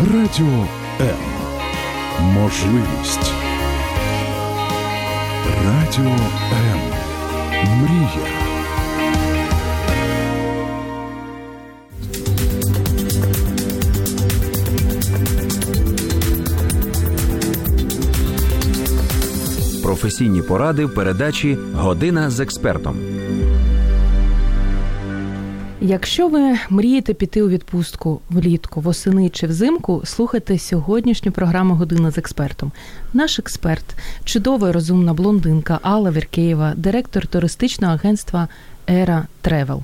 Радіо М. Можливість. Радіо М. Мрія. Професійні поради в передачі Година з експертом. Якщо ви мрієте піти у відпустку влітку, восени чи взимку, слухайте сьогоднішню програму Година з експертом. Наш експерт, чудова і розумна блондинка Алла Віркеєва, директор туристичного агентства Ера Тревел.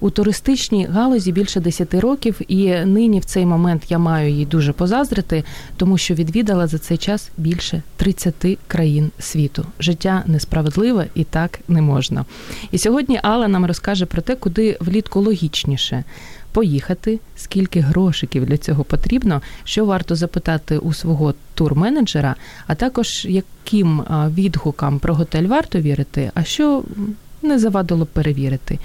У туристичній галузі більше 10 років, і нині в цей момент я маю їй дуже позаздрити, тому що відвідала за цей час більше 30 країн світу. Життя несправедливе і так не можна. І сьогодні Алла нам розкаже про те, куди влітку логічніше. Поїхати, скільки грошиків для цього потрібно, що варто запитати у свого турменеджера, а також яким відгукам про готель варто вірити, а що не завадило перевірити.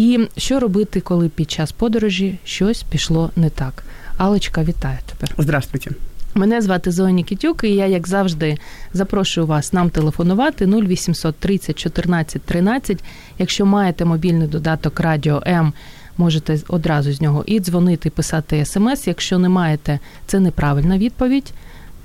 І що робити, коли під час подорожі щось пішло не так? Алочка, вітаю тебе. Здравствуйте. Мене звати Зоя Нікітюк, і я, як завжди, запрошую вас нам телефонувати 0800 30 14 13. Якщо маєте мобільний додаток Радіо М, можете одразу з нього і дзвонити, і писати смс. Якщо не маєте, це неправильна відповідь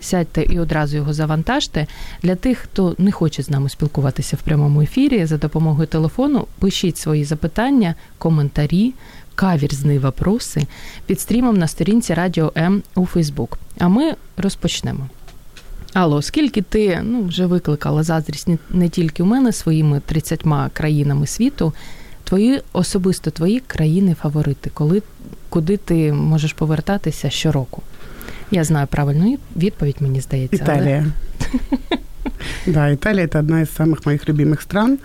сядьте і одразу його завантажте. Для тих, хто не хоче з нами спілкуватися в прямому ефірі, за допомогою телефону, пишіть свої запитання, коментарі, каверзні вопроси під стрімом на сторінці Радіо М у Фейсбук. А ми розпочнемо. Алло, скільки ти ну, вже викликала заздрість не тільки у мене своїми 30 країнами світу, твої особисто твої країни-фаворити, коли куди ти можеш повертатися щороку? Я знаю правильну відповідь, мені здається. Италия. Да, Италия – это одна из самых моих любимых стран.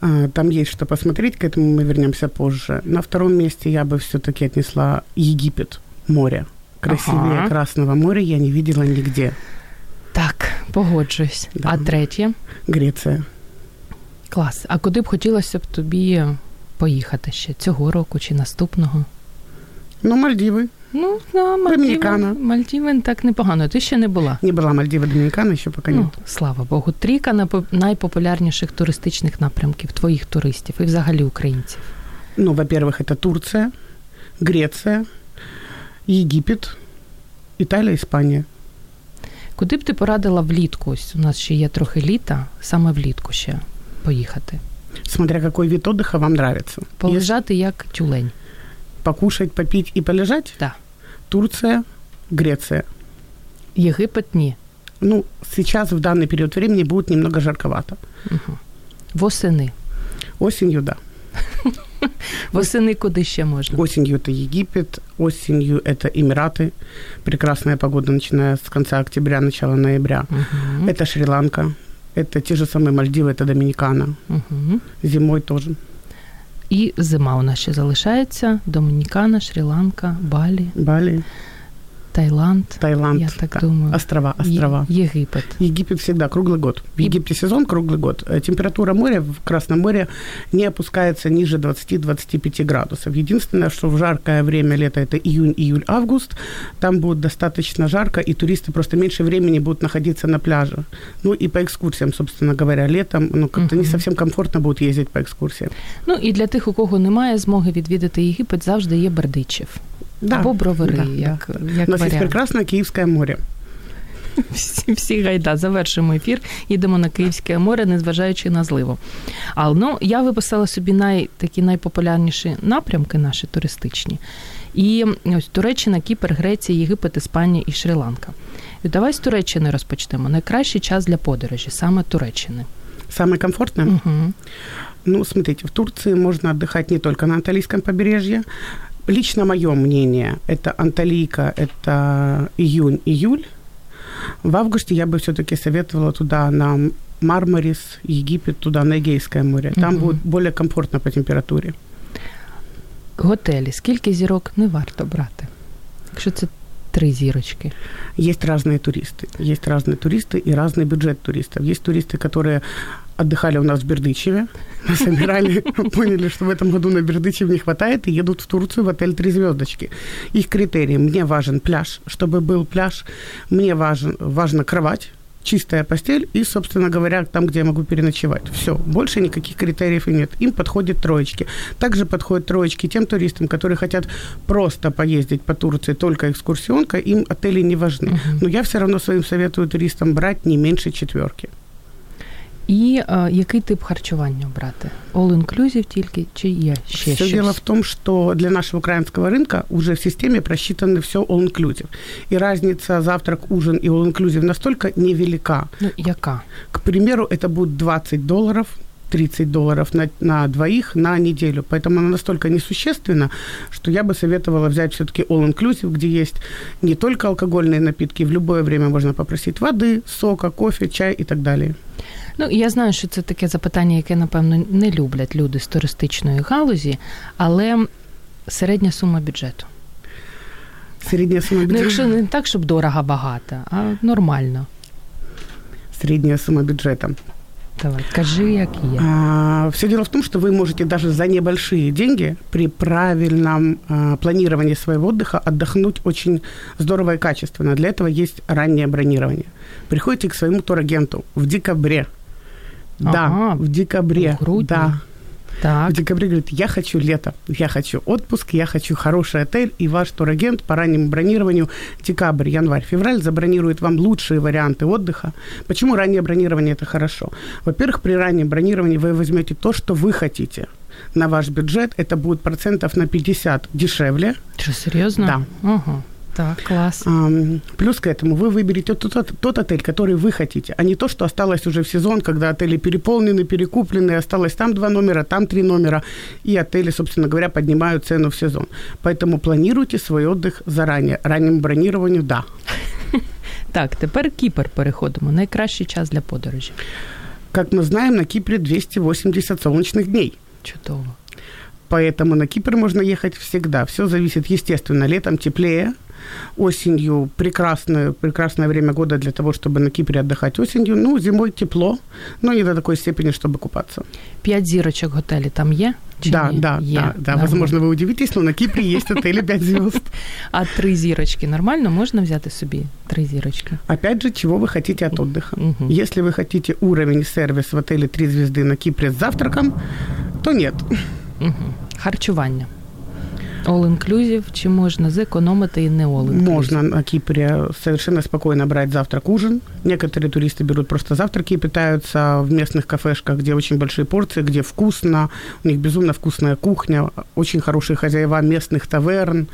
А, там есть что посмотреть, к этому мы вернемся позже. На втором месте я бы все-таки отнесла Египет, море. Красивее ага. Красного моря я не видела нигде. Так, погоджуюсь. Да. А третє? Греція. Клас. А куди б хотілося б тобі поїхати ще цього року чи наступного? Ну, Мальдіви. Ну, да, Мальдіви, Мальдіви так непогано. Ти ще не була? Не була Мальдіви, Домінікана, ще поки ну, Слава Богу. Трійка найпопулярніших туристичних напрямків твоїх туристів і взагалі українців. Ну, во-первых, это Турция, Греція, Єгипет, Італія, Іспанія. Куди б ти порадила влітку? Ось у нас ще є трохи літа, саме влітку ще поїхати. Смотря який вид отдыха вам нравится. Полежати як тюлень. Покушать, попить и полежать? Да. Турция, Греция. Египет не. Ну, сейчас в данный период времени будет немного жарковато. Угу. Восени. Осенью, да. Восени куди ще можна? Осенью это Египет, осенью это Эмираты. Прекрасная погода, начиная с конца октября, начала ноября. Угу. Это Шри-Ланка. Это те же самые Мальдивы, это Доминикана. Угу. Зимой тоже. І зима у нас ще залишається: Домінікана, Шрі-Ланка, Балі. Балі. Таиланд. Таиланд. Я так да. думаю. Острова, острова. Е- Египет. Египет всегда круглый год. В Египте сезон круглый год. Э, температура моря в Красном море не опускается ниже 20-25 градусов. Единственное, что в жаркое время лета, это июнь, июль, август, там будет достаточно жарко, и туристы просто меньше времени будут находиться на пляже. Ну и по экскурсиям, собственно говоря, летом, ну как-то uh-huh. не совсем комфортно будет ездить по экскурсиям. Ну і для тих, у кого немає змоги відвідати Єгипет, завжди є Бердичів. Да, Або бровари, да, як, да. як У нас варіант. є прекрасне Київське море. Всі, всі гайда, завершимо ефір. Їдемо на Київське море, незважаючи на зливу. Але ну, я виписала собі най, такі найпопулярніші напрямки наші туристичні. І ось Туреччина, Кіпр, Греція, Єгипет, Іспанія і Шрі-Ланка. І давай з Туреччини розпочнемо. Найкращий час для подорожі, саме Туреччини. Самое комфортное? Угу. Ну, смотрите, в Турции можно отдыхать не только на Анталийском побережье, Лично мое мнение, это Анталийка, это июнь-июль. В августе я бы все-таки советовала туда на Мармарис, Египет, туда на Эгейское море. Там угу. будет более комфортно по температурі. Готелі. Скільки зірок не варто брати? Якщо це три зірочки? Есть разные туристы. Есть разные туристы и разный бюджет туристов. Есть туристы, которые отдыхали у нас в Бердычеве, собирали, поняли, что в этом году на Бердычев не хватает, и едут в Турцию в отель «Три звездочки». Их критерии. Мне важен пляж, чтобы был пляж. Мне важен, важна кровать, чистая постель и, собственно говоря, там, где я могу переночевать. Все, больше никаких критериев и нет. Им подходят троечки. Также подходят троечки тем туристам, которые хотят просто поездить по Турции только экскурсионка, им отели не важны. Но я все равно своим советую туристам брать не меньше четверки. І е, який тип харчування обрати? All-inclusive тільки чи є ще Все щось? дело в том, что для нашего украинского рынка уже в системе просчитаны все all-inclusive. И разница завтрак, ужин и all-inclusive настолько невелика. Ну, яка? К примеру, это будет 20 долларов 30 долларов на, на двоих на неделю. Поэтому она настолько несущественна, что я бы советовала взять все-таки all-inclusive, где есть не только алкогольные напитки, в любое время можно попросить воды, сока, кофе, чай и так далее. Ну, я знаю, що це таке запитання, яке, напевно, не люблять люди з туристичної галузі, але середня сума бюджету. Средняя сумма Ну, бюджета. якщо не так, щоб дорого багато, а нормально. Средняя сумма бюджета. Давай, кажи, як є. А, все дело в том, что вы можете даже за небольшие деньги при правильном а, планировании своего отдыха отдохнуть очень здорово и качественно. Для этого есть раннее бронирование. Приходите к своему турагенту в декабре. Ага, да, в декабре. в грудни. Да, Так, в декабре говорит, я хочу лето, я хочу отпуск, я хочу хороший отель, и ваш турагент по раннему бронированию декабрь, январь, февраль забронирует вам лучшие варианты отдыха. Почему раннее бронирование это хорошо? Во-первых, при раннем бронировании вы возьмете то, что вы хотите. На ваш бюджет это будет процентов на 50 дешевле. що серйозно? Да. Ага. Так, клас. Ам, Плюс к этому вы выберете тот, тот, тот отель, который вы хотите, а не то, что осталось уже в сезон, когда отели переполнены, перекуплены, осталось там два номера, там три номера, и отели, собственно говоря, поднимают цену в сезон. Поэтому планируйте свой отдых заранее. Раннему бронированию – да. Так, тепер Кіпр переходимо. Найкращий час для подорожі. Как мы знаем, на Кипре 280 солнечных дней. Чудово Поэтому на Кипр можно ехать всегда. Все зависит, естественно, летом теплее, осенью прекрасное, прекрасное время года для того, чтобы на Кипре отдыхать осенью. Ну, зимой тепло, но не до такой степени, чтобы купаться. П'ять зірочок готелі там є? Чи да, ні? да, є. да, да. Нормально. Возможно, вы удивитесь, но на Кипре есть отели 5 звезд. А три зірочки нормально можна взяти собі три зірочки? Опять же, чего вы хотите от отдыха? Мгм. Если вы хотите уровень и сервис в отеле 3 звезды на Кипре с завтраком, то нет. Угу. Харчування. All-inclusive, чи можна зекономити і не all-inclusive? Можно на Кипре совершенно спокойно брать завтрак-ужин. Некоторые туристы берут просто завтраки и питаются в местных кафешках, где очень большие порции, где вкусно. У них безумно вкусная кухня, очень хорошие хозяева местных таверн.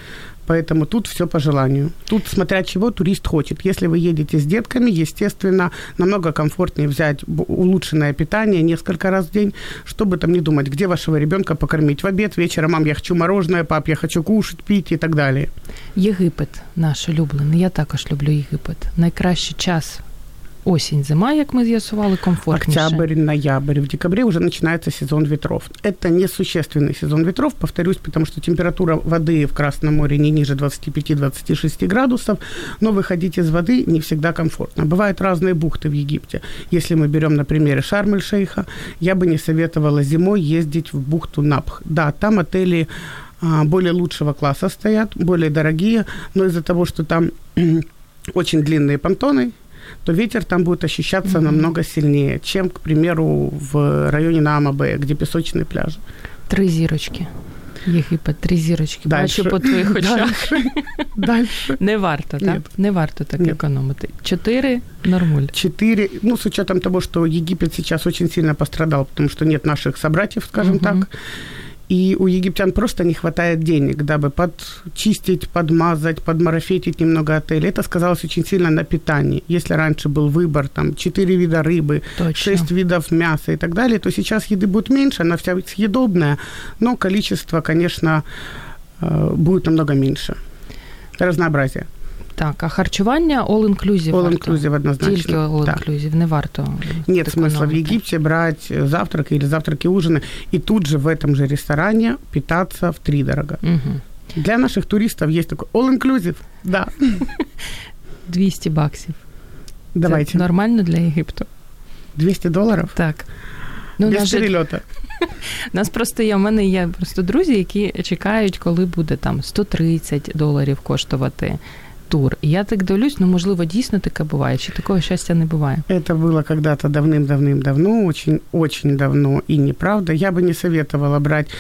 Поэтому тут все по желанию. Тут, смотря чего турист хочет. Если вы едете с детками, естественно, намного комфортнее взять улучшенное питание несколько раз в день, чтобы там не думать, где вашего ребенка покормить в обед, вечером, мам, я хочу мороженое, пап, я хочу кушать, пить и так далее. Єгипет наш улюблений. Я також люблю Єгипет. Найкращий час осінь, зима, як ми з'ясували, комфортніше. Октябрь, ноябрь. В декабре уже начинается сезон ветров. Это несущественный сезон ветров, повторюсь, потому что температура воды в Красном море не ниже 25-26 градусов, но выходить из воды не всегда комфортно. Бывают разные бухты в Египте. Если мы берем на Шарм-эль-Шейха, я бы не советовала зимой ездить в бухту Напх. Да, там отели а, более лучшего класса стоят, более дорогие, но из-за того, что там очень длинные понтоны, то ветер там будет ощущаться намного сильнее, чем, к примеру, в районе Наамабе, где песочные пляжи. Три зірочки. Єгипет, три зірочки. Дальше. Бачу по твоїх очах. Дальше. Дальше. Не варто, так? Ні. Не варто так Ні. економити. Чотири нормуль. Четыре, ну, с учетом того, что Египет сейчас очень сильно пострадал, потому что нет наших собратьев, скажем Мгм. так, и у египтян просто не хватает денег, дабы подчистить, подмазать, подмарафетить немного отелей. Это сказалось очень сильно на питании. Если раньше был выбор, там, четыре вида рыбы, Точно. шесть видов мяса и так далее, то сейчас еды будет меньше, она вся съедобная, но количество, конечно, э, будет намного меньше. Разнообразие. Так, а харчування all-inclusive All варто? inclusive однозначно. Тільки all-inclusive, не варто. Нет смысла в економити. Египте брать э, завтраки или завтраки ужины и тут же в этом же ресторане питаться в три дорого. Угу. Для наших туристов есть такой all-inclusive, да. 200 баксів. Давайте. Це нормально для Єгипту? 200 долларов? Так. Ну, Без нас же- перельота. У нас просто є, у мене є просто друзі, які чекають, коли буде там 130 доларів коштувати тур. І я так дивлюсь, ну можливо, дійсно таке буває, чи такого щастя не буває. Это было когда-то давным-давным-давно, очень-очень давно и неправда. Я бы не советовала брать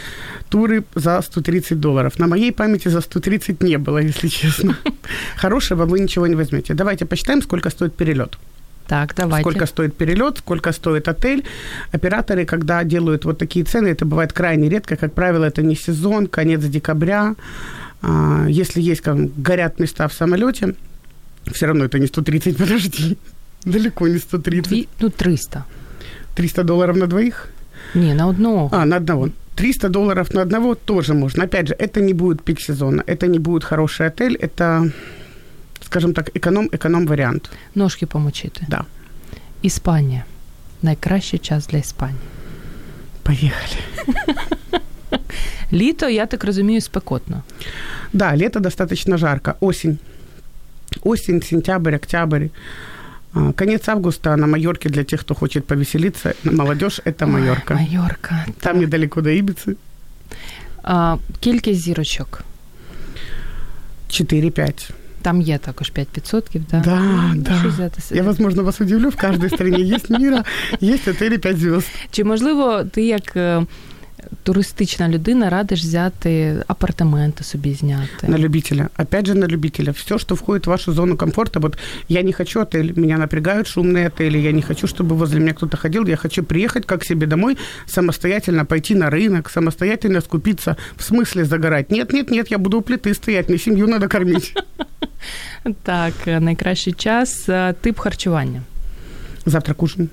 туры за 130 долларов. На моей памяти за 130 не было, если честно. Хорошего вы ничего не возьмете. Давайте посчитаем, сколько стоит перелет. Так, давайте. Сколько стоит перелет, сколько стоит отель. Операторы, когда делают вот такие цены, это бывает крайне редко. Как правило, это не сезон, конец декабря. А, Если есть там, горят места в самолете, все равно это не 130, подожди. Далеко не 130. Дві, ну, 300. 300 долларов на двоих? Ні, на одного. А, на одного. 300 долларов на одного тоже можно. Опять же, это не будет пик сезона, это не будет хороший отель, это, скажем так, эконом-эконом вариант. Ножки помочити. Да. Іспанія. Найкращий час для Іспанії. Поехали. Літо, я так розумію, спекотно. Да, лето достаточно жарко. Осень. Осень, сентябрь, октябрь. А, Конец августа на Майорке для тех, кто хочет повеселиться. Молодежь – это Майорка. Ой, Майорка. Там недалеко до Ибицы. А, кількість зірочок. 4-5. Там є також 5%, да? Да, Ну, да. що взяти собі? Я, возможно, вас удивлю. В каждой стране есть мира, есть отели 5 звезд. Чи можливо ти як е, туристична людина радиш взяти апартаменти собі зняти? На любителя. Опять же, на любителя. Все, что входит в вашу зону комфорта. Вот я не хочу отель, меня напрягают шумные отели. Я не хочу, чтобы возле меня кто-то ходил. Я хочу приехать как себе домой, самостоятельно пойти на рынок, самостоятельно скупиться. В смысле загорать? Нет, нет, нет, я буду у плиты стоять. Мне семью надо кормить. Так, е, найкращий час, е, тип харчування. Завтрак ужин.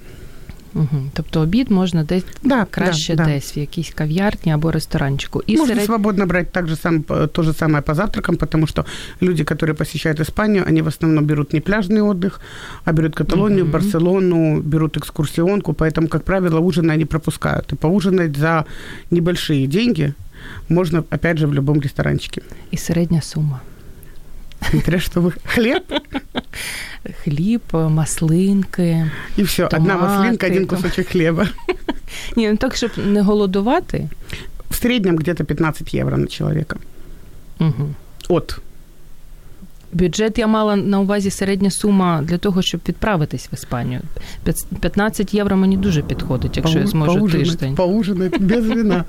Угу. Тобто обід можна десь Да, краще да, да. десь в якійсь кав'ярні або ресторанчику. І Можно серед... свободно брать так же сам, то же самое по завтракам, потому что люди, которые посещают Испанию, они в основном берут не пляжный отдых, а берут Каталонию, Мгм. Барселону, берут экскурсионку, поэтому, как правило, ужины они пропускают. И поужинать за небольшие деньги можно, опять же, в любом ресторанчике. і середня сума. Смотря что вы... Хлеб Хліб, е, маслинки. и все. Одна Томаты, маслинка, один там. кусочек хлеба. Ні, ну так, щоб не голодувати. В среднем где-то 15 евро на человека. Угу. От. Бюджет я мала на увазі середня сума для того, щоб відправитись в Іспанію. П'ят- 15 євро мені дуже підходить, якщо я Поу- зможу поужинать, тиждень. Поужинать без вина.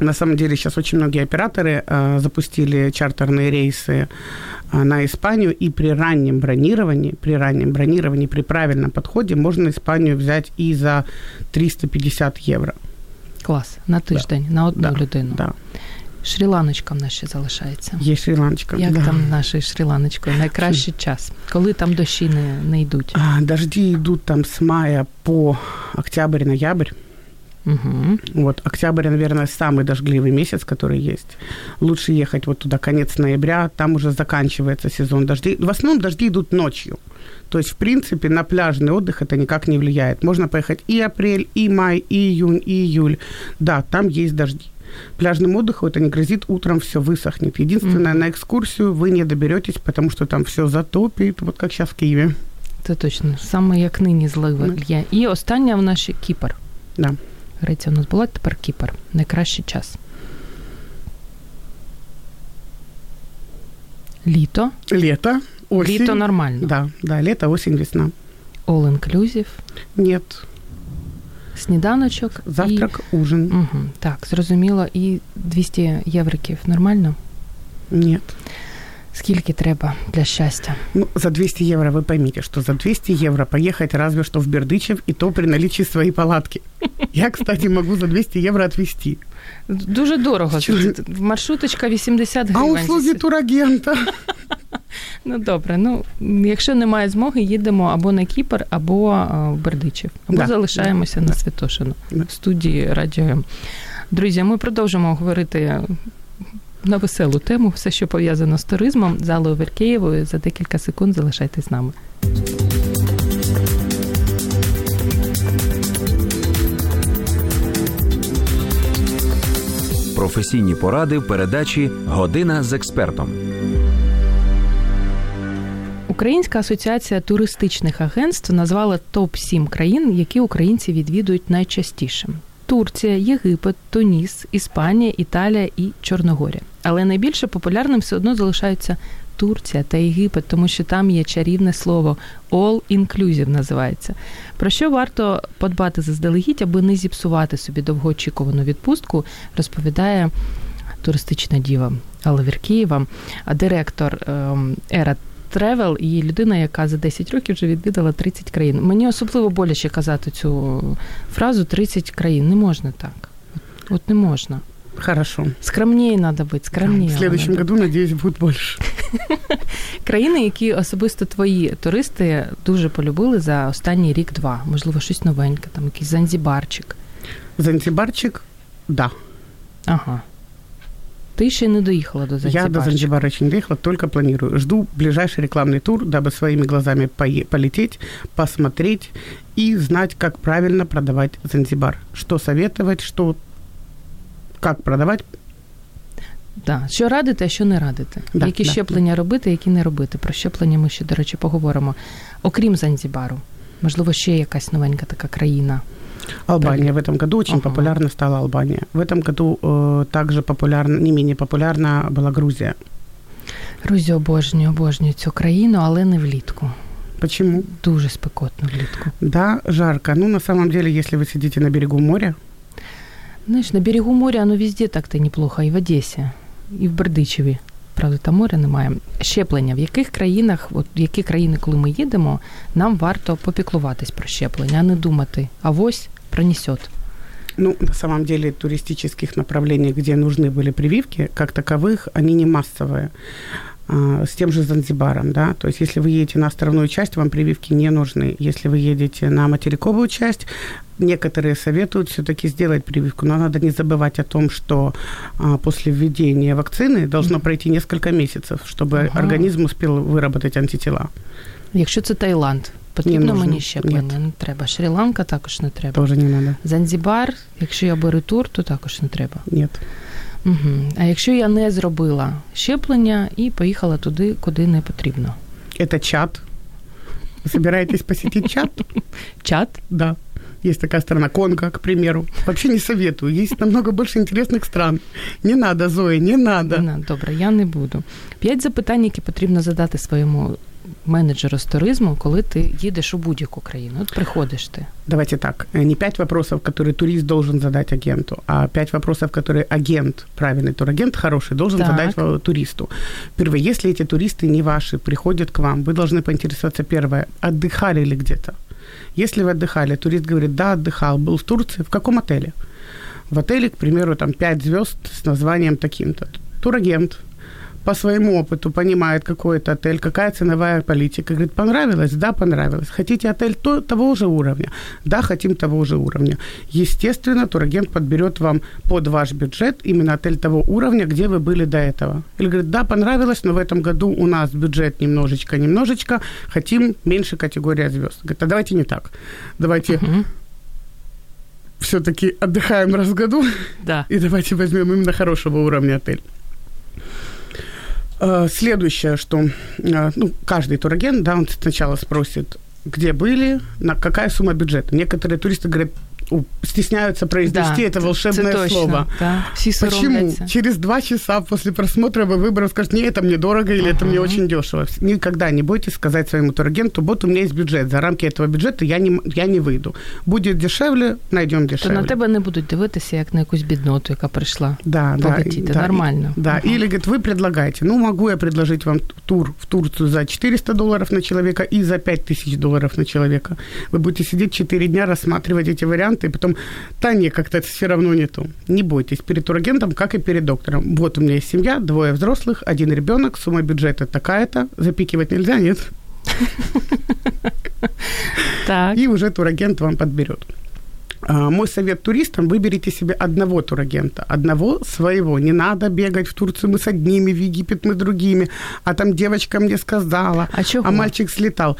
На самом деле сейчас очень многие операторы э, запустили чартерные рейсы э, на Испанию, и при раннем бронировании, при раннем бронировании, при правильном подходе можно Испанию взять и за 350 евро. Клас на тиждень, на одну Да, людину. Да, Шрі-Ланочка в нас ще залишається. есть Шри-Ланочка. Як да. там нашою Шрі-Ланочкою? Найкращий час, коли там дощі не, не йдуть. А, Дожди идут там с мая по октябрь-ноябрь. Угу. Вот, октябрь, наверное, самый дождливый месяц, который есть. Лучше ехать вот туда, конец ноября, там уже заканчивается сезон дождей. В основном дожди идут ночью. То есть, в принципе, на пляжный отдых это никак не влияет. Можно поехать и апрель, и май, и июнь, и июль. Да, там есть дожди. Пляжным отдыху это не грозит, утром все высохнет. Единственное, Мгм. на экскурсию вы не доберетесь, потому что там все затопит, вот как сейчас в Киеве. Це точно. Саме як нині зливи Ну. є. І остання в нас ще Кіпр. Да. Греція у нас була, тепер Кіпр. Найкращий час. Літо. Лето, осень. Літо нормально. Да, да, лето, осень, весна. All inclusive, Нет, сніданочок. завтрак, ужин. Угу, так, зрозуміло. І 200 євриків нормально? Нет. Скільки треба для щастя? Ну, за 200 евро вы поймите, что за 200 евро поехать разве что в Бердычев, и то при наличии своей палатки. Я, кстати, могу за 200 евро отвезти. Дуже дорого. Маршруточка 80 А услуги турагента? Ну добре. Ну якщо немає змоги, їдемо або на Кіпр, або в Бердичів, або Да, залишаємося да, на. Святошину Да. в студії Радіо. Друзі, ми продовжимо говорити на веселу тему, все, що пов'язано з туризмом, з Аллою Веркеєвою. За декілька секунд залишайтесь з нами. професійні поради в передачі Година з експертом. Українська асоціація туристичних агентств назвала топ 7 країн, які українці відвідують найчастіше: Турція, Єгипет, Туніс, Іспанія, Італія і Чорногорія. Але найбільше популярним все одно залишаються Турція та Єгипет, тому що там є чарівне слово all inclusive називається. Про що варто подбати заздалегідь, аби не зіпсувати собі довгоочікувану відпустку, розповідає туристична діва Алла Віркієва, директор ем, Ера Тревел і людина, яка за 10 років вже відвідала 30 країн. Мені особливо боляче казати цю фразу 30 країн. Не можна так. От не можна. Хорошо. Скромніше треба бути, скромніше. В следующем году, надеюсь, будет больше. Країни, які особисто твої туристи дуже полюбили за останній рік-два. Можливо, щось новеньке, там якийсь Занзібарчик. Занзибарчик, да. Ага. Ти ще не доїхала до Занзібарчика. Я до Занзибара еще не доехала, только планирую. Жду ближайший рекламный тур, дабы своими глазами пое- полететь, посмотреть и знать, как правильно продавать Занзибар. Что советовать, что как продавать. Да. Що радити, а що не радити? Да, які да. щеплення робити, які не робити. Про щеплення ми ще, до речі, поговоримо. Окрім Занзібару. Можливо, ще якась новенька така країна. Албания в этом году очень Ага. популярна стала Албания. В этом году э, также популярна, не менее популярна была Грузия. Грузію обожнюю, обожнюю цю країну, але не влітку. Почему? Дуже спекотно влітку. Да, жарко. Ну, на самом деле, если вы сидите на берегу моря, Знаєш, на берегу моря оно везде так-то неплохо, і в Одесі, і в Бердичеві. Правда, там моря немає. Щеплення. В яких країнах, от в які країни, коли ми їдемо, нам варто попіклуватись про щеплення, а не думати, а ось пронесет. ну, на самом деле, туристических направлений, где нужны были прививки, как таковых, они не массовые. А, С тем же Занзибаром, да, то есть если вы едете на островную часть, вам прививки не нужны. Если вы едете на материковую часть, некоторые советуют все-таки сделать прививку, но надо не забывать о том, что а, после введения вакцины должно пройти несколько месяцев, чтобы Ага. организм успел выработать антитела. Якщо це Таїланд, потрібно нужно. мені щеплення? Не треба. Шрі-Ланка також не треба. Тоже не надо. Занзібар, якщо я беру тур, то також не треба. Нет. Угу. А якщо я не зробила щеплення і поїхала туди, куди не потрібно? Это чат. Вы собираетесь посетить чат? Чат? Да. Есть такая страна, Конго, к примеру. Вообще не советую. Есть намного больше интересных стран. Не надо, Зоя, не надо. Не, добре, я не буду. П'ять запитань, які потрібно задати своєму менеджеру з туризму, коли ти їдеш у будь-яку країну. От приходиш ти. Давайте так. Не пять вопросов, которые турист должен задать агенту, а пять вопросов, которые агент, правильный турагент, хороший, должен Так. задать туристу. Первое, если эти туристы не ваши, приходят к вам, вы должны поинтересоваться, первое, отдыхали ли где-то? Если вы отдыхали, турист говорит, да, отдыхал, был в Турции, в каком отеле? В отеле, к примеру, там 5 звезд с названием таким-то. Турагент по своему опыту понимает, какой это отель, какая ценовая политика. Говорит, понравилось? Да, понравилось. Хотите отель то, того же уровня? Да, хотим того же уровня. Естественно, турагент подберет вам под ваш бюджет именно отель того уровня, где вы были до этого. Или говорит, да, понравилось, но в этом году у нас бюджет немножечко-немножечко, хотим меньше категория звезд. Говорит, а давайте не так. Давайте все-таки отдыхаем раз в году, Да. и давайте возьмем именно хорошего уровня отель. Э, Следующее, что э, ну, каждый турагент, да, он сначала спросит, где были, на какая сумма бюджета. Некоторые туристы говорят, стесняются произнести это волшебное це точно, слово. Да. Почему? Через два часа после просмотра вы выбрал, скажет, не, это мне дорого или это мне очень дешево. Никогда не бойтесь сказать своему турагенту, вот у меня есть бюджет, за рамки этого бюджета я не, я не выйду. Будет дешевле, найдем То дешевле. на тебе не будуть дивитися, як на якусь бідноту, яка прийшла. Да, да, Погодите, да, нормально. Да, Ага. или говорит, вы предлагаете, ну, могу я предложить вам тур в Турцию за 400 долларов на человека и за 5000 долларов на человека. Вы будете сидеть 4 дня, рассматривать эти варианты, и потом, да не, как-то это все равно не то. Не бойтесь, перед турагентом, как и перед доктором. Вот у меня есть семья, двое взрослых, один ребенок, сумма бюджета такая-то, запикивать нельзя, нет? Так. и уже турагент вам подберет. А, Мой совет туристам, выберите себе одного турагента, одного своего. Не надо бегать в Турцию, мы с одними, в Египет мы с другими. А там девочка мне сказала, А а мальчик слетал.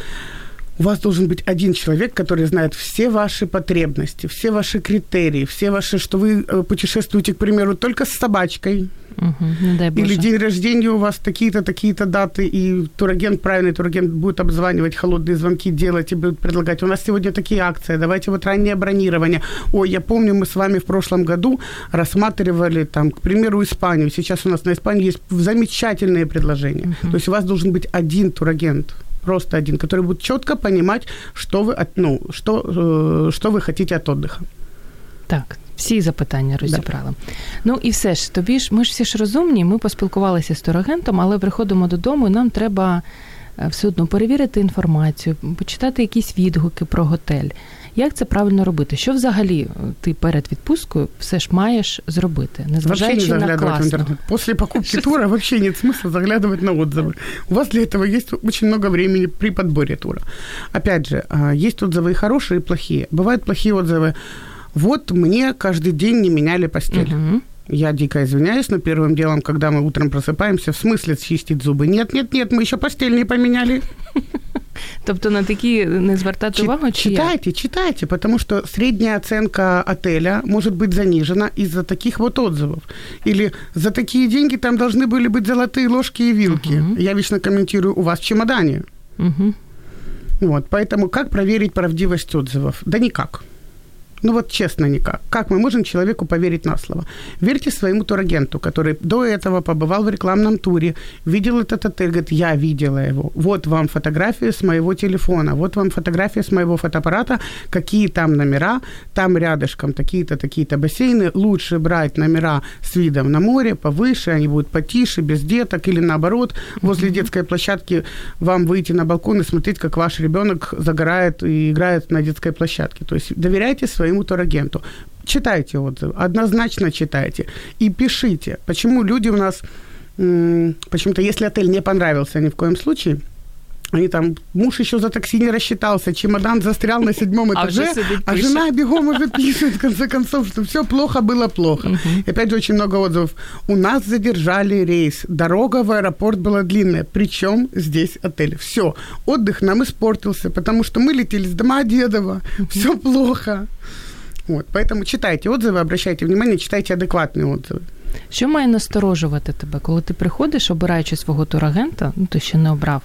У вас должен быть один человек, который знает все ваши потребности, все ваши критерии, все ваши, что вы э, путешествуете, к примеру, только с собачкой. Угу, не дай Боже. Или день рождения у вас такие-то, такие-то даты, и турагент, правильный турагент будет обзванивать, холодные звонки делать и будет предлагать. У нас сегодня такие акции, давайте вот раннее бронирование. Ой, я помню, мы с вами в прошлом году рассматривали, там, к примеру, Испанию. Сейчас у нас на Испании есть замечательные предложения. Угу. То есть у вас должен быть один турагент просто один, который будет четко понимать, что вы, от, ну, что, э, что ви хотите від отдыха. Так, всі запитання розібрали. Да. Ну і все ж тобі ж ми ж всі ж розумні. Ми поспілкувалися з турагентом, але приходимо додому. і Нам треба е, все одно перевірити інформацію, почитати якісь відгуки про готель. Як це правильно робити? Що взагалі е, ти перед відпусткою все ж маєш зробити, незважаючи не на класно? в интернет. После покупки тура вообще нет смысла заглядывать на отзывы. У вас для этого есть очень много времени при подборе тура. Опять же, есть отзывы и хорошие, и плохие. Бывают плохие отзывы. Вот мне каждый день не меняли постель. Угу. Я дико извиняюсь, но первым делом, когда мы утром просыпаемся, в смысле чистить зубы? Нет, нет, нет, мы еще постель не поменяли. Тобто на такі не звертати увагу? Чи читайте, як? читайте, потому что средняя оценка отеля может быть занижена из-за таких вот отзывов. Или за такие деньги там должны были быть золотые ложки и вилки. Uh-huh. Я вечно комментирую, у вас в чемодане. Uh-huh. Вот, поэтому как проверить правдивость отзывов? Да никак. Ну вот честно никак. Как мы можем человеку поверить на слово? Верьте своему турагенту, который до этого побывал в рекламном туре, видел этот отель, говорит, я видела его. Вот вам фотография с моего телефона, вот вам фотография с моего фотоаппарата, какие там номера, там рядышком такие-то, такие-то бассейны. Лучше брать номера с видом на море, повыше, они будут потише, без деток, или наоборот, возле детской площадки вам выйти на балкон и смотреть, как ваш ребенок загорает и играет на детской площадке. То есть доверяйте своим своему турагенту. Читайте отзывы, однозначно читайте и пишите. Почему люди у нас, почему-то, если отель не понравился ни в коем случае, они там, муж еще за такси не рассчитался, чемодан застрял на седьмом этаже, а, а жена бегом уже пишет, в конце концов, что все плохо было плохо. И опять же очень много отзывов. У нас задержали рейс, дорога в аэропорт была длинная, причем здесь отель. Все, отдых нам испортился, потому что мы летели с Домодедово, uh-huh. все плохо. Вот, поэтому читайте отзывы, обращайте внимание, читайте адекватные отзывы. Що має насторожувати тебе, коли ти приходиш, обираючи свого турагента, ну ти ще не обрав,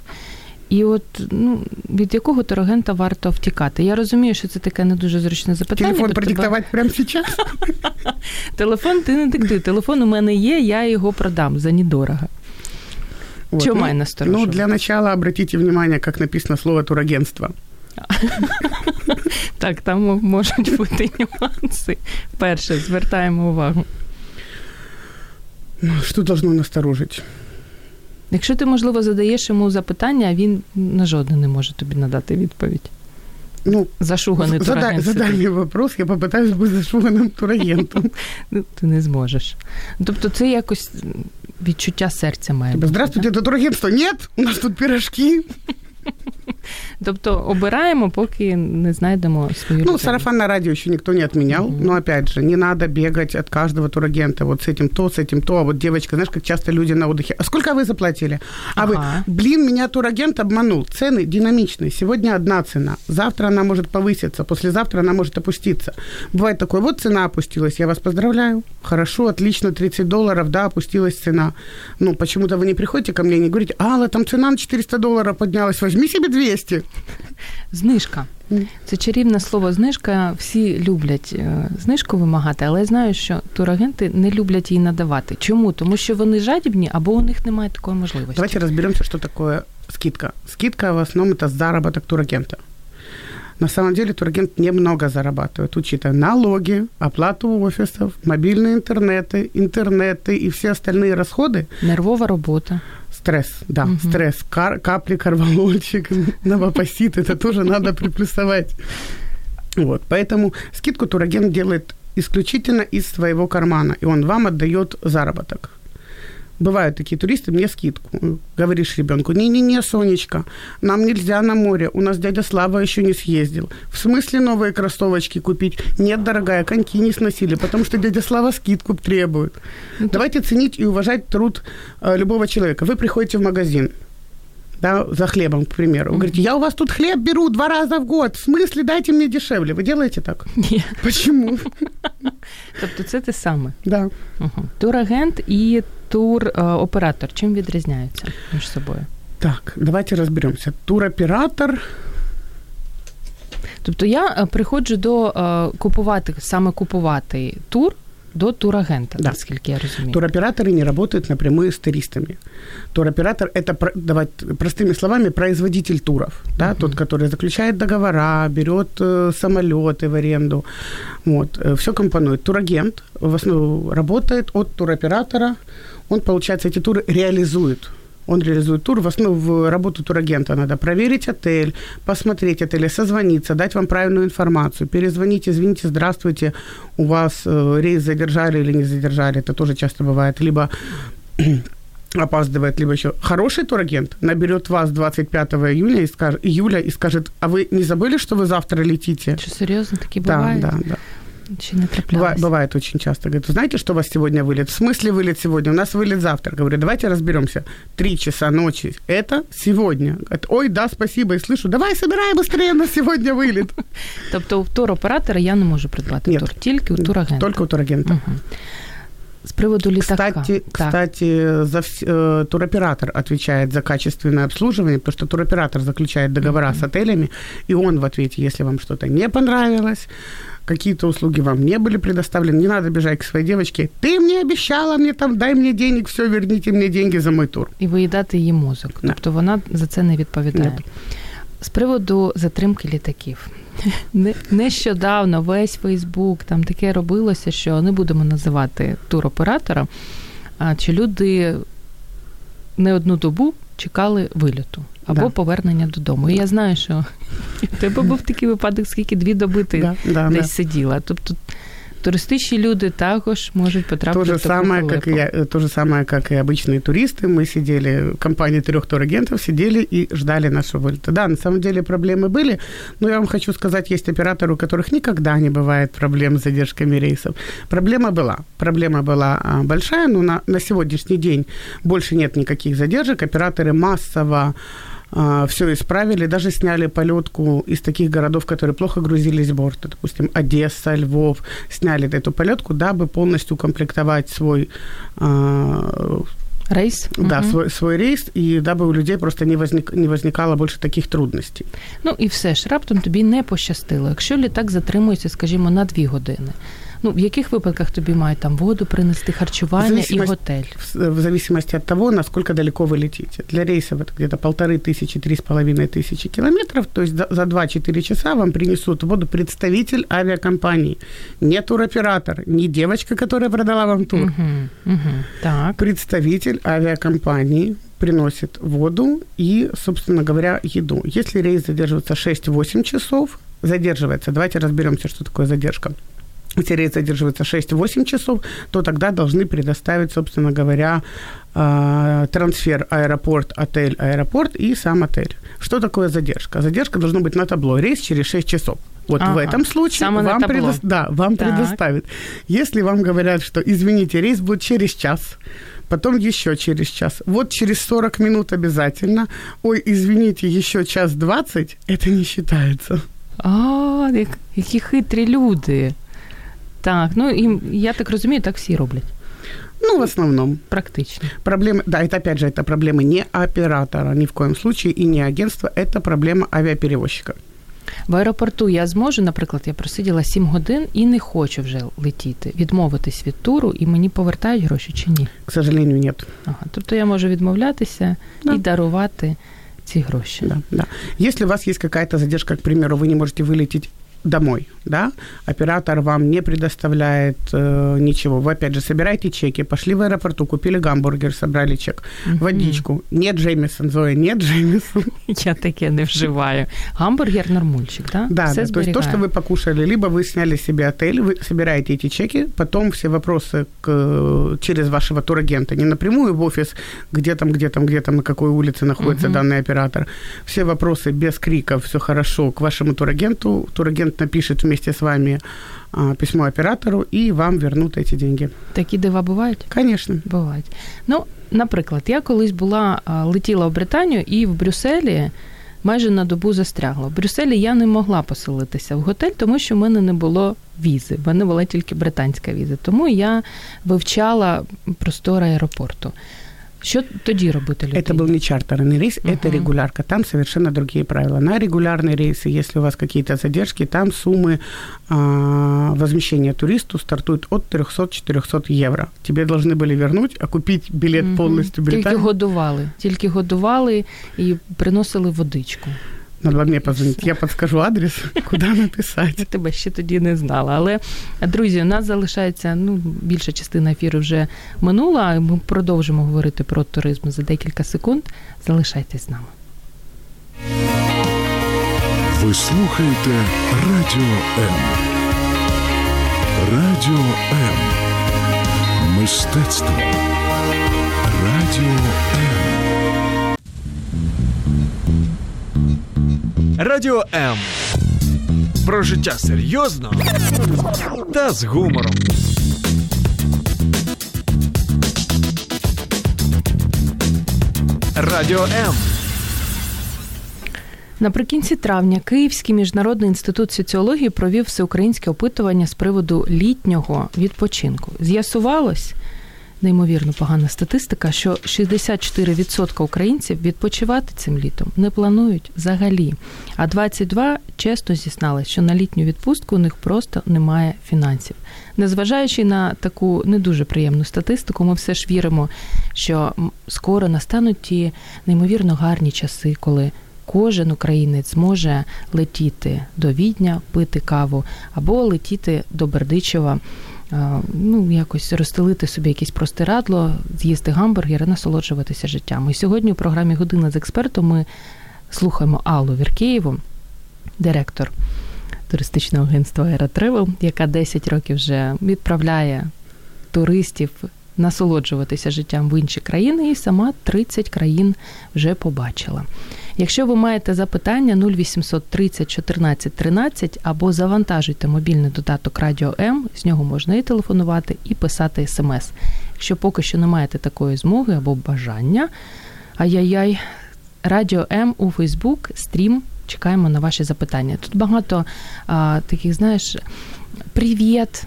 і от ну, від якого турагента варто втікати? Я розумію, що це таке не дуже зручне запитання. Телефон продиктувати тебе... прямо зараз? Телефон ти не диктуй. Телефон у мене є, я його продам за недорого. Вот. Чего ну, має насторожувати? Ну, для начала обратите внимание, как написано слово турагентство. Так, там можуть бути нюанси. Перше, звертаємо увагу. Ну, що должно насторожити? Якщо ти, можливо, задаєш йому запитання, а він на жодне не може тобі надати відповідь. Ну, Зашуганий турагент. Задай мені вопрос, я попитаюсь бути зашуганим турагентом. Ну, ти не зможеш. Тобто це якось відчуття серця має. бути. Здравствуйте, це турагентство. Ні, у нас тут пирожки. Тобто обираємо, поки не знайдемо свою Ну, сарафанное радио еще никто не отменял, mm-hmm. но опять же, не надо бегать от каждого турагента, вот с этим то, с этим то, а вот девочка, знаешь, как часто люди на отдыхе, а сколько вы заплатили? А ага. вы, блин, меня турагент обманул, цены динамичные, сегодня одна цена, завтра она может повыситься, послезавтра она может опуститься. Бывает такое, вот цена опустилась, я вас поздравляю, хорошо, отлично, 30 долларов, да, опустилась цена. Ну, почему-то вы не приходите ко мне и не говорите, Алла, там цена на 400 долларов поднялась, возьми себе 200. Знижка. Це чарівне слово знижка. Всі люблять е, знижку вимагати, але я знаю, що турагенти не люблять її надавати. Чому? Тому що вони жадібні або у них немає такої можливості. Давайте розберемося, що таке скидка. Скидка в основному це заробіток турагента. На самом деле турагент немного зарабатывает, учитывая налоги, оплату офисов, мобильные интернеты, интернеты и все остальные расходы. Нервова работа. Стресс, да, угу. стресс. Кар, капли, карвалольчик, новопосит, это тоже надо приплюсовать. Вот, поэтому скидку турагент делает исключительно из своего кармана, и он вам отдает заработок бывают такие туристы, мне скидку. Говоришь ребенку, не-не-не, Сонечка, нам нельзя на море, у нас дядя Слава еще не съездил. В смысле новые кроссовочки купить? Нет, дорогая, коньки не сносили, потому что дядя Слава скидку требует. Ну, Давайте ценить и уважать труд э, любого человека. Вы приходите в магазин, да, за хлебом, к примеру. Вы говорите, я у вас тут хлеб беру два раза в год, в смысле дайте мне дешевле. Вы делаете так? Ні. Почему? Тобто це те саме. Да. Угу. Турагент і туроператор. Чим відрізняються між собою? Так, давайте разберемся. Туроператор, Тобто я е, приходжу до е, купувати, саме купувати тур до турагента, Да. наскільки я розумію. туроператоры не работают напрямую с туристами. Туроператор – это, давайте простыми словами, производитель туров. Да? Тот, который заключает договора, берет э, самолеты в аренду, вот, все компонует. Турагент в основном работает от туроператора, он, получается, эти туры реализует. Он реализует тур. В основном в работу турагента надо проверить отель, посмотреть отель, созвониться, дать вам правильную информацию, перезвонить, извините, здравствуйте, у вас э, рейс задержали или не задержали, это тоже часто бывает, либо опаздывает, либо еще хороший турагент наберет вас 25 июня и скажет, июля и скажет, а вы не забыли, что вы завтра летите? Чи серйозно такі Да, бувають? да, да. Чи не Бывает, очень часто. Говорит, знаете, что у вас сегодня вылет? В смысле вылет сегодня? У нас вылет завтра. Говорю, давайте разберемся. Три часа ночи. Это сегодня. Говорит, Ой, да, спасибо. И слышу, давай собирай быстрее, на сегодня вылет. Тобто у туроператора я не можу придбати Ні. тур, тільки у турагента. Только у турагента. З приводу літака. Кстати, Так. кстати, за вс- э, туроператор отвечает за качественное обслуживание, потому что туроператор заключает договора с отелями, и он в ответе, если вам что-то не понравилось, какие-то услуги вам не были предоставлены, не надо бежать к своей девочке. Ты мне обещала, мне там, дай мне денег, все, верните мне деньги за мой тур. І виїдати її мозок. Да. Тобто вона за це не відповідає. Ні. З приводу затримки літаків. Не- Нещодавно весь Фейсбук там таке робилося, що не будемо називати туроператора, а чи люди не одну добу чекали виліту або Да. повернення додому. І я знаю, що в тебе був такий випадок, скільки дві доби ти Да, да, десь да. сиділа. Тобто туристичні люди також можуть То потрапити же, в таку самое, как и я, э, то же самое, как и обычные туристы. Мы сидели, компания трех турагентов сидели и ждали нашего вылета. Да, на самом деле проблемы были, но я вам хочу сказать, есть операторы, у которых никогда не бывает проблем с задержками рейсов. Проблема была. Проблема была а, большая, но на, на сегодняшний день больше нет никаких задержек. Операторы массово все исправили, даже сняли полетку из таких городов, которые плохо грузились в борт, допустим, Одесса, Львов, сняли эту полетку, дабы полностью укомплектовать свой а, Рейс? да, Мгм. свой, свой рейс, и дабы у людей просто не, возник, не возникало больше таких трудностей. Ну і все ж раптом тобі не пощастило. Якщо літак затримується, скажімо, на дві години. Ну в яких випадках тобі мають там воду принести, харчування Зависимость- готель? В, зависимости от того, насколько далеко вы летите. Для рейсов это где-то полторы тысячи, три с половиной тысячи километров, то есть за, за 2-4 часа вам принесут воду представитель авиакомпании, не туроператор, не девочка, которая продала вам тур. Угу, угу. Так. представитель авиакомпании приносит воду и, собственно говоря, еду. Если рейс задерживается 6-8 часов, задерживается, давайте разберемся, что такое задержка. Если рейс задерживается 6-8 часов, то тогда должны предоставить, собственно говоря, а, трансфер аэропорт, отель, аэропорт и сам отель. Что такое задержка? Задержка должна быть на табло. Рейс через 6 часов. Вот Ага. в этом случае Само вам, предо- да, вам Так. предоставят. Если вам говорят, что, извините, рейс будет через час, потом еще через час, вот через 40 минут обязательно, ой, извините, еще час 20, это не считается. А, як, які хитрі люди. Так, ну і я так розумію, так всі роблять. Ну, в основном. Практично. Проблемы, да, это опять же, это проблемы не оператора ни в коем случае и не агентства, это проблема авиаперевозчика. В аеропорту я зможу, наприклад, я просиділа 7 годин і не хочу вже летіти, відмовитись від туру, і мені повертають гроші чи ні? К сожалению, нет. Ага. Тобто я можу відмовлятися Да. і дарувати ці гроші. Да, да. Если у вас есть какая-то задержка, к примеру, вы не можете вылететь домой, да, оператор вам не предоставляет э, ничего. Вы опять же собираете чеки, пошли в аэропорту, купили гамбургер, собрали чек, водичку. Нет Джеймисон, Зоя, нет Джеймисон. Я таке не вживаю. Гамбургер нормульчик, да? Да, Все да, то есть то, что вы покушали, либо вы сняли себе отель, вы собираете эти чеки, потом все вопросы к, через вашего турагента, не напрямую в офис, где там, где там, где там, на какой улице находится Мгм. данный оператор. Все вопросы без криков, все хорошо, к вашему турагенту. Турагент клиент напишет вместе с вами письмо оператору, и вам вернут эти деньги. Такі дива бувають? Конечно. Бувають. Ну, наприклад, я колись була, летіла в Британію і в Брюсселі майже на добу застрягла. В Брюсселі я не могла поселитися в готель, тому що в мене не було візи. В мене була тільки британська віза. Тому я вивчала простор аеропорту. Що тоді робити людині? Это был не чартерный рейс, Мгм. это регулярка. Там совершенно другие правила. На регулярные рейсы, если у вас какие-то задержки, там суммы а, возмещения туристу стартуют от 300-400 евро. Тебе должны были вернуть, а купить билет Мгм. полностью в Тільки Британию. годували, тільки годували і приносили водичку. Надо было мне позвонить. Я подскажу адрес, куда написать. Я тебе ще тоді не знала. Але, друзі, у нас залишається ну, більша частина ефіру вже минула. Ми продовжимо говорити про туризм за декілька секунд. Залишайтесь з нами. Ви слухаєте Радіо М. Радіо М. Мистецтво. Радіо М. Радіо М. Про життя серйозно та з гумором. Радіо М. Наприкінці травня Київський міжнародний інститут соціології провів всеукраїнське опитування з приводу літнього відпочинку. З'ясувалось, неймовірно погана статистика, що 64% українців відпочивати цим літом не планують взагалі. А 22 чесно зізналися, що на літню відпустку у них просто немає фінансів. Незважаючи на таку не дуже приємну статистику, ми все ж віримо, що скоро настануть ті неймовірно гарні часи, коли кожен українець зможе летіти до Відня, пити каву, або летіти до Бердичева, ну, якось розстелити собі якесь простирадло, з'їсти гамбургер і насолоджуватися життям. І сьогодні у програмі Година з експертом ми слухаємо Аллу Віркеєву, директор туристичного агентства Aerotravel, яка 10 років вже відправляє туристів насолоджуватися життям в інші країни, і сама 30 країн вже побачила. Якщо ви маєте запитання 0800 30 14 13 або завантажуйте мобільний додаток Радіо М, з нього можна і телефонувати, і писати смс. Якщо поки що не маєте такої змоги або бажання, ай-яй-яй, Радіо М у Фейсбук, стрім. Чекаємо на ваші запитання. Тут багато а, таких, знаєш, привіт,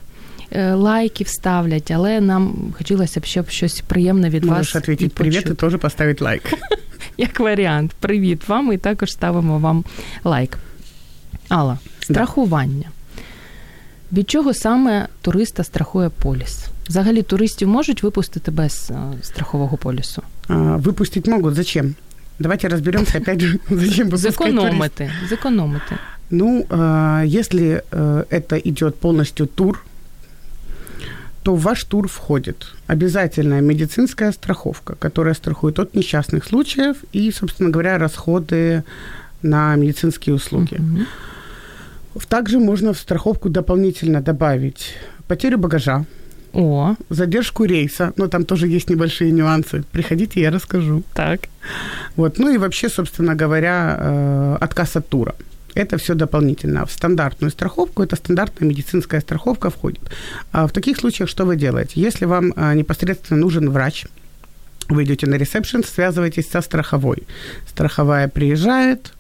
е, лайків ставлять, але нам хотілося б, щоб щось приємне від Можешь вас ответить і привет и почути. тоже поставить лайк. Як варіант, привіт вам і також ставимо вам лайк. Алла, страхування. Від чого саме туриста страхує поліс? Взагалі туристів можуть випустити без е, страхового полісу? А, Выпустить могут. Зачем? Давайте разберемся опять же, зачем выпускать туриста. Зекономити. Зекономити. Ну, э, если э, это идет полностью тур, то в ваш тур входит обязательная медицинская страховка, которая страхует от несчастных случаев и, собственно говоря, расходы на медицинские услуги. Мгм. Также можно в страховку дополнительно добавить потерю багажа, О, задержку рейса, но там тоже есть небольшие нюансы. Приходите, я расскажу. так. Вот. Ну и вообще, собственно говоря, э, отказ от тура. Это все дополнительно. В стандартную страховку, это стандартная медицинская страховка входит. А в таких случаях что вы делаете? Если вам э, непосредственно нужен врач, вы идете на ресепшн, связываетесь со страховой. Страховая приезжает,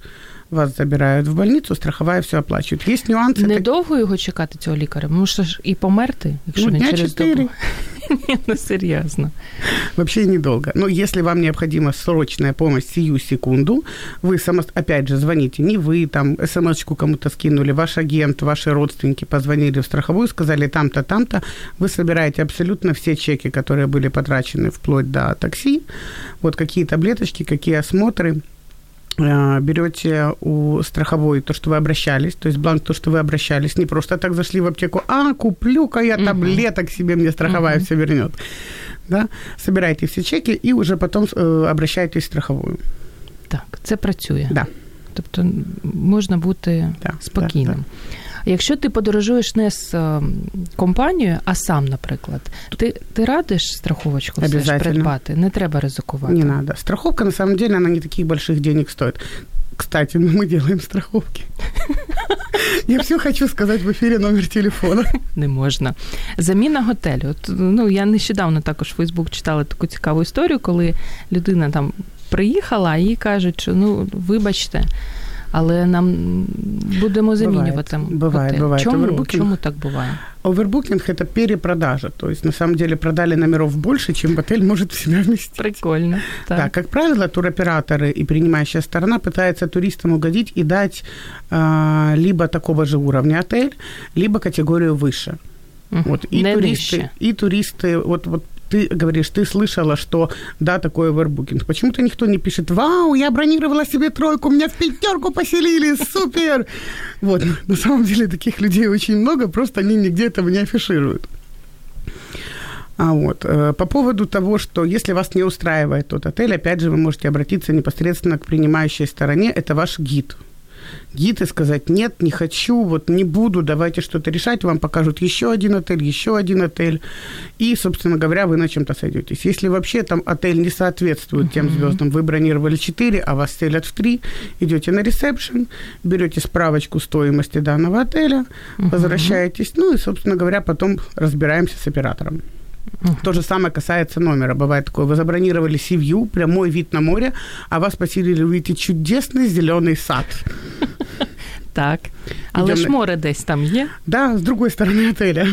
вас забирают в больницу, страховая все оплачивает. Есть нюансы. так- Недовго його чекати, цього лікаря? Може ж і померти, якщо Ну, він дня через чотири. добу. Ні, ну серйозно. Вообще недолго. Но если вам необходима срочная помощь сию секунду, вы, само, опять же, звоните, не вы, там, смс-очку кому-то скинули, ваш агент, ваши родственники позвонили в страховую, сказали там-то, там-то, вы собираете абсолютно все чеки, которые были потрачены вплоть до такси, вот какие таблеточки, какие осмотры, берете у страховой то, что вы обращались, то есть бланк, то, что вы обращались, не просто так зашли в аптеку, а, куплю-ка я таблеток себе, мне страховая все вернет. Да? Собираете все чеки и уже потом э, обращаетесь в страховую. Так, це працює. Да. Тобто можна бути Да, спокійним. да, Якщо ти подорожуєш не з е, компанією, а сам, наприклад, ти, ти радиш страховочку все ж придбати? Не треба ризикувати. Не надо. Страховка, на самом деле, она не таких больших денег стоит. Кстати, ну, мы делаем страховки. Я все хочу сказать в ефірі номер телефона. Не можна. Заміна готелю. От, ну, я нещодавно також в Фейсбук читала таку цікаву історію, коли людина там приїхала, а їй кажуть, що ну, вибачте, але нам будемо замінювати Бывает, готель. бывает. Чому? Овербукінг. Чому так буває? Овербукинг – это перепродажа. То есть, на самом деле, продали номеров больше, чем отель может в себя вместить. Прикольно. Так. Да, как правило, туроператоры и принимающая сторона пытаются туристам угодить и дать а, либо такого же уровня отель, либо категорию выше. Мгм. Вот, и, Не туристы, нижче. и туристы, вот, вот ты говоришь, ты слышала, что да, такой овербукинг. Почему-то никто не пишет, вау, я бронировала себе тройку, меня в пятерку поселили, супер! Вот, на самом деле таких людей очень много, просто они нигде этого не афишируют. А вот, э, по поводу того, что если вас не устраивает тот отель, опять же, вы можете обратиться непосредственно к принимающей стороне, это ваш гид. Гид и сказать, нет, не хочу, вот не буду, давайте что-то решать, вам покажут еще один отель, еще один отель, и, собственно говоря, вы на чем-то сойдетесь. Если вообще там отель не соответствует тем звездам, вы бронировали 4, а вас селят в 3, идете на ресепшн, берете справочку стоимости данного отеля, возвращаетесь, ну и, собственно говоря, потом разбираемся с оператором. То же самое касается номера. Бывает такое, вы забронировали Сивью, прямой вид на море, а вас поселили увидите чудесный зеленый сад. Так. Але ж море десь там є. Да, с другой стороны отеля.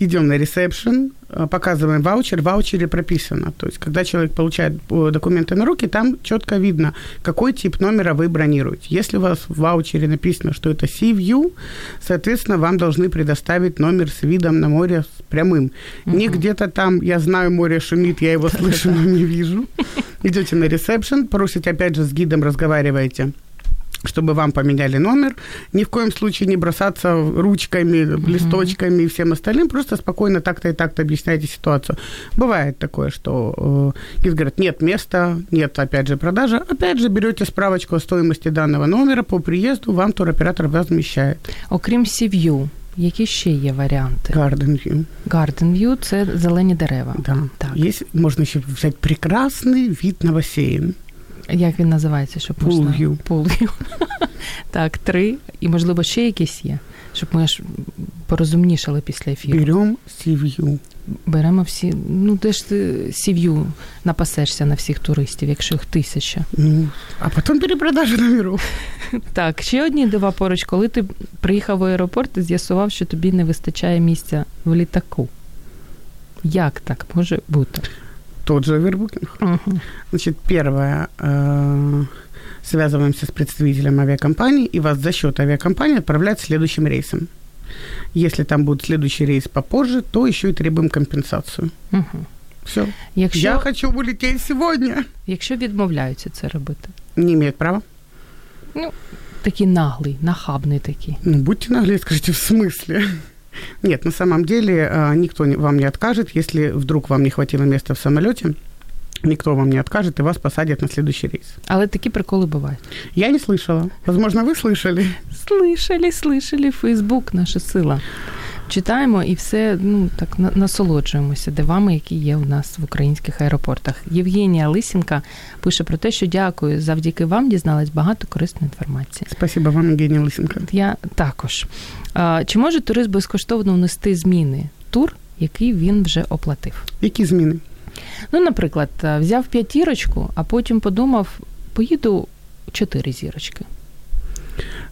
Идем на ресепшн, э, показываем ваучер, в ваучере прописано. То есть, когда человек получает э, документы на руки, там четко видно, какой тип номера вы бронируете. Если у вас в ваучере написано, что это Sea View, соответственно, вам должны предоставить номер с видом на море с прямым. Не где-то там, я знаю, море шумит, я его слышу, но не вижу. Идете на ресепшн, просите, опять же, с гидом разговариваете чтобы вам поменяли номер. Ни в коем случае не бросаться ручками, листочками и всем остальным. Просто спокойно так-то и так-то объясняйте ситуацию. Бывает такое, что э, гид говорит, нет места, нет, опять же, продажа. Опять же, берете справочку о стоимости данного номера по приезду, вам туроператор возмещает. Окрім Сів'ю, які ще є варіанти? Garden View. Garden View – це зелені дерева. Да. Так. Есть, можно еще взять прекрасный вид на бассейн. Як він називається, щоб можна? Pool так, три. І, можливо, ще якісь є, щоб ми ж порозумнішали після ефіру. Берем Sea View. Беремо всі. Ну, де ж ти сів'ю напасешся на всіх туристів, якщо їх тисяча. Ну, а потом перепродажа номеров. Так, ще одні дива поруч, коли ти приїхав в аеропорт і з'ясував, що тобі не вистачає місця в літаку. Як так може бути? Тот же овербукинг. Угу. Значит, первое, э, связываемся с представителем авиакомпании, и вас за счет авиакомпании отправляют следующим рейсом. Если там будет следующий рейс попозже, то еще и требуем компенсацию. Угу. Все. Якщо, Я хочу улететь сегодня. якщо відмовляються це робити, Не имеет права. такий наглий, нахабний такий. Ну, будьте наглее, скажите, в смысле? Нет, на самом деле э, никто вам не откажет, если вдруг вам не хватило места в самолете, никто вам не откажет, и вас посадят на следующий рейс. Але такі приколи бувають. Я не слышала. Возможно, вы слышали. Слышали, слышали, Фейсбук наша сила. Читаємо і все ну так насолоджуємося дивами, які є у нас в українських аеропортах. Євгенія Лисенка пише про те, що дякую. Завдяки вам дізналась багато корисної інформації. Спасибо вам, Евгения Лысенко. Я також. Чи може турист безкоштовно внести зміни тур, який він вже оплатив? Які зміни? Ну, наприклад, взяв п'ятірочку, а потім подумав, поїду чотири зірочки.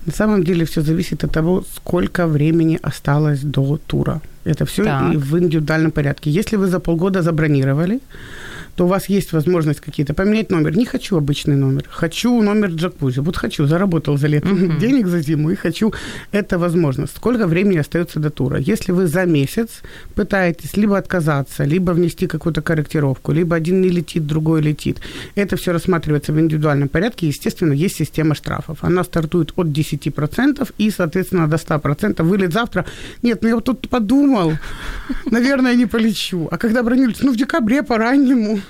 На самом деле все зависит от того, сколько времени осталось до тура. Это все Так. в индивидуальном порядке. Если вы за полгода забронировали, то у вас есть возможность какие-то поменять номер. Не хочу обычный номер, хочу номер джакузи. Вот хочу, заработал за лето Мгм. денег за зиму и хочу. Это возможно. Сколько времени остается до тура? Если вы за месяц пытаетесь либо отказаться, либо внести какую-то корректировку, либо один не летит, другой летит, это все рассматривается в индивидуальном порядке. Естественно, есть система штрафов. Она стартует от 10% и, соответственно, до 100%. Вылет завтра. Нет, ну я вот тут подумал, наверное, не полечу. А когда бронировались, ну в декабре по раннему.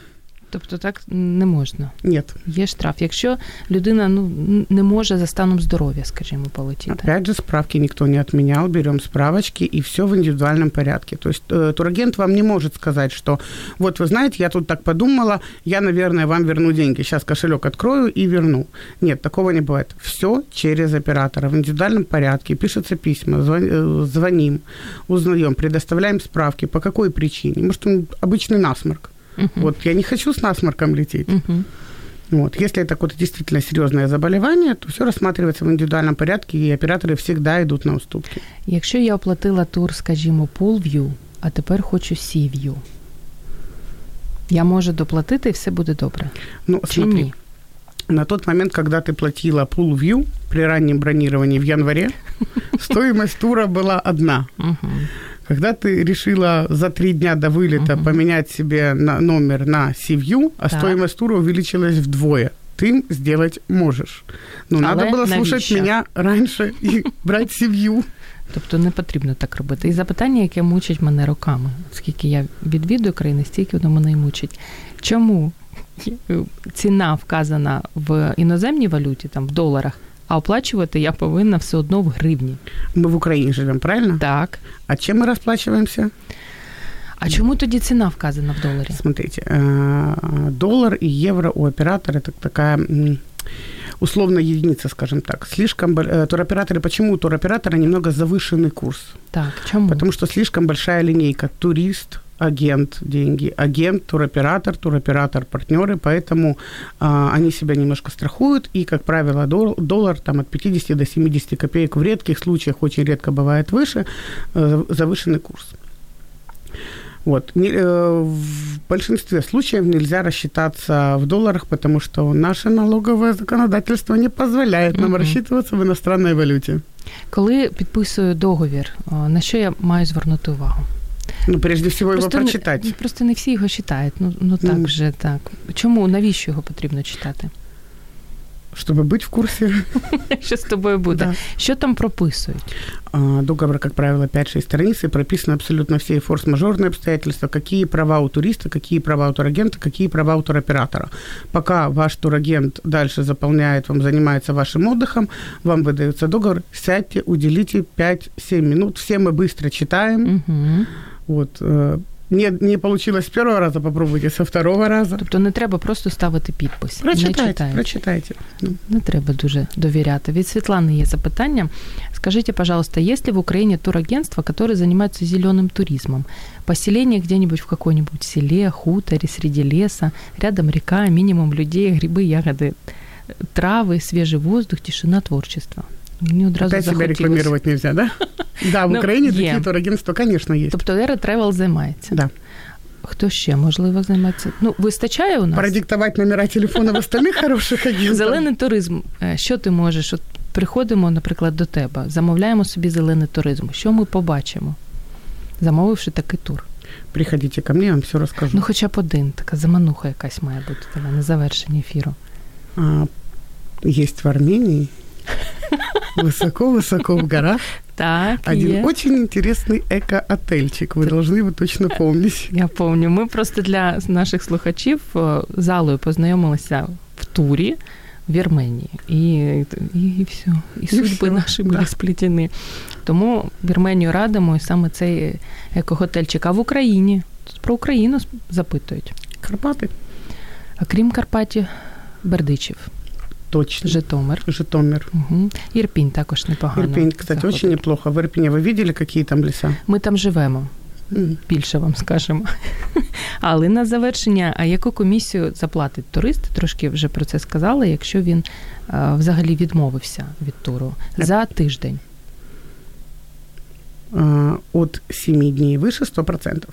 Тобто так не можна. Нет. Є штраф. Якщо людина ну не може за станом здоров'я, скажімо, полетіти. Опять же, справки никто не отменял, берем справочки, и все в индивидуальном порядке. То есть э, турагент вам не может сказать, что вот вы знаете, я тут так подумала, я, наверное, вам верну деньги. Сейчас кошелек открою и верну. Нет, такого не бывает. Все через оператора в индивидуальном порядке. Пишутся письма, звон- э, звоним, узнаем, предоставляем справки. По какой причине? Может, он обычный насморк. Мгм. Вот я не хочу с насморком лететь. Мгм. Вот. Если это какое-то действительно серьезное заболевание, то все рассматривается в индивидуальном порядке, и операторы всегда идут на уступки. Якщо я оплатила тур, скажімо, Poolview, а тепер хочу Sea-View, я можу доплатити і все буде добре. Ну, Чи смотри, ні? на тот момент, когда ты платила Pool View при раннем бронировании в январе, стоимость тура была одна. Угу. Когда ты решила за три дня до вылета Мгм. поменять себе на номер на Sea-View, а Так. стоимость тура увеличилась вдвое. Ты сделать можешь. Но Але надо было слушать навіщо? меня раньше и брать Sea-View. Тобто не потрібно так робити. І запитання, яке мучить мене роками, скільки я відвідую країни, стільки воно мене й мучить. Чому ціна вказана в іноземній валюті, там в доларах, а оплачувати я повинна все одно в гривні? Мы в Украине живем, правильно? Так. А чем мы расплачиваемся? А чому тоді ціна вказана в доларі? Смотрите, э, доллар и евро у оператора это такая м, условная единица, скажем так. Слишком бо- э, туроператоры, почему у туроператора немного завышенный курс? Так, чому? Потому что слишком большая линейка. Турист, агент, деньги, агент, туроператор, туроператор, партнеры, поэтому а, они себя немножко страхуют, и, как правило, дол- доллар там от 50 до 70 копеек, в редких случаях, очень редко бывает выше, э, завышенный курс. Вот. Э, в большинстве случаев нельзя рассчитаться в долларах, потому что наше налоговое законодательство не позволяет нам Мгм. рассчитываться в иностранной валюте. Коли підписую договір, о, на що я маю звернути увагу? Ну, прежде всего, его не, прочитать. просто не всі його читають. Ну, ну так Мгм. же так. Чому? Навіщо його потрібно читати? Чтобы быть в курсе. Що з тобою буде? Да. Що там прописують? А, Договор, как правило, 5-6 страниц, и прописаны абсолютно все форс-мажорные обстоятельства, какие права у туриста, какие права у турагента, какие права у туроператора. Пока ваш турагент дальше заполняет вам, занимается вашим отдыхом, вам выдается договор, сядьте, уделите 5-7 минут, все мы быстро читаем. Угу. Вот, э, не, не получилось с первого раза, попробуйте со второго раза. Тобто не треба просто ставити підпис. не Прочитайте, читаючи. прочитайте. Ну, Не треба дуже довіряти. Від Світлани є запитання. Скажите, пожалуйста, есть ли в Украине турагентства, которые занимаются зеленым туризмом? Поселение где-нибудь в какой-нибудь селе, хуторе, среди леса, рядом река, минимум людей, грибы, ягоды, травы, свежий воздух, тишина, творчество. Мені одразу Опять захотілося. рекламировать нельзя, да? Да, в Ну, Украине е. турагентства, конечно, есть. Тобто Ера Тревел займається. Да. Хто ще можливо займається? Ну, вистачає у нас? Продиктовать номера телефона в остальных хороших агентов. Зелений туризм. Е, Що ти можеш? От приходимо, наприклад, до тебе, замовляємо собі зелений туризм. Що ми побачимо, замовивши такий тур? Приходите ко мне, я вам все расскажу. Ну, хоча б один, така замануха якась має бути на завершення ефіру. А, есть в Армении, высоко-высоко в горах, Так, один є. очень интересный эко-отельчик. Вы должны его точно помнить. Я пам'ятаю. Ми просто для наших слухачів е, залою познайомилися в турі в Вірменії. І, і, і все. І судьби все, наші були да. сплетені. Тому Вірменію радимо і саме цей екоготельчик. А в Україні? Тут про Україну сп- запитують. Карпаты? А крім Карпатів, Бердичів, Точно. Житомир. Житомир. Угу. Ірпінь також непогано. Ирпень, кстати, заходить. очень неплохо. В Ирпене вы видели, какие там леса? Ми там живемо. М. більше вам скажемо. Але на завершення, а яку комісію заплатить турист? Трошки вже про це сказали, якщо він е, взагалі відмовився від туру за тиждень. От 7 дней выше 100%.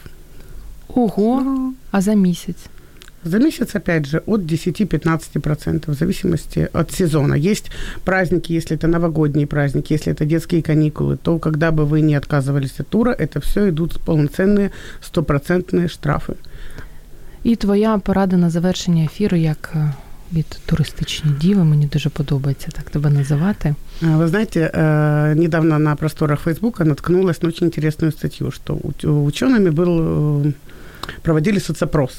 Ого, а за місяць? За месяц, опять же, от 10-15%, в зависимости от сезона. Есть праздники, если это новогодние праздники, если это детские каникулы, то когда бы вы не отказывались от тура, это все идут полноценные стопроцентные штрафы. І твоя порада на завершення ефіру, як е, від туристичної діви, мені дуже подобається так тебе називати. А, Вы знаете, э, недавно на просторах Фейсбука наткнулась на очень интересную статью, что уч- учеными был э, проводили соцопрос.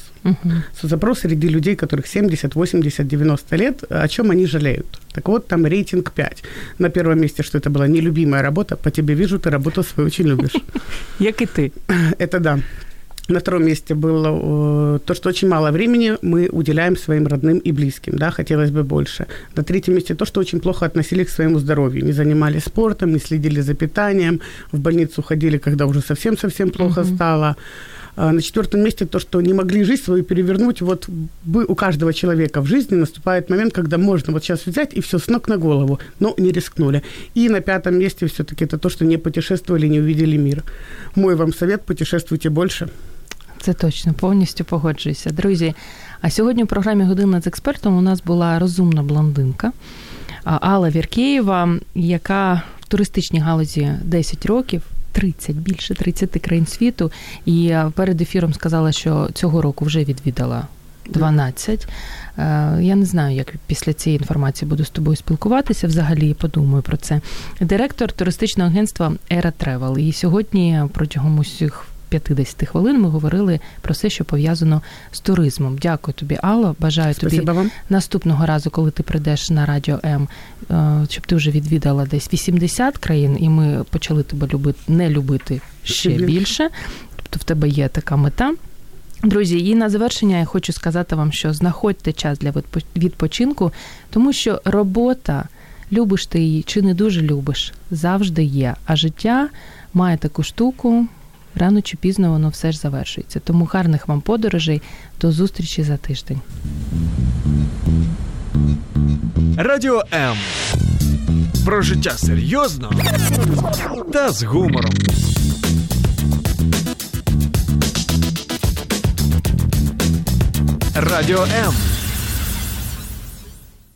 Соцопрос среди людей, которых 70, 80, 90 лет, о чем они жалеют. Так вот, там рейтинг 5. На первом месте, что это была нелюбимая работа. По тебе вижу, ты работу свою очень любишь. Як и ты. Это да. На втором месте было э, то, что очень мало времени мы уделяем своим родным и близким, да, хотелось бы больше. На третьем месте то, что очень плохо относились к своему здоровью, не занимались спортом, не следили за питанием, в больницу ходили, когда уже совсем-совсем плохо uh-huh. стало. А на четвертом месте то, что не могли жизнь свою перевернуть. Вот у каждого человека в жизни наступает момент, когда можно вот сейчас взять и все с ног на голову, но не рискнули. И на пятом месте все-таки это то, что не путешествовали, не увидели мир. Мой вам совет – путешествуйте больше. Це точно, повністю погоджуюся. Друзі, а сьогодні в програмі Година з експертом у нас була розумна блондинка Алла Віркєєва, яка в туристичній галузі 10 років. 30, більше 30 країн світу, і перед ефіром сказала, що цього року вже відвідала 12. Я не знаю, як після цієї інформації буду з тобою спілкуватися. Взагалі подумаю про це. Директор туристичного агентства Era Travel. І сьогодні протягом усіх 50 хвилин ми говорили про все, що пов'язано з туризмом. Дякую тобі, Алло. Бажаю Спасибо тобі вам. наступного разу, коли ти прийдеш на радіо М, е, щоб ти вже відвідала десь 80 країн, і ми почали тебе любити не любити ще більше. Тобто в тебе є така мета. Друзі, і на завершення я хочу сказати вам, що знаходьте час для відпочинку, тому що робота, любиш ти її чи не дуже любиш, завжди є. А життя має таку штуку, рано чи пізно воно все ж завершується. Тому гарних вам подорожей, до зустрічі за тиждень. Радіо М. Про життя серйозно та з гумором. Радіо М.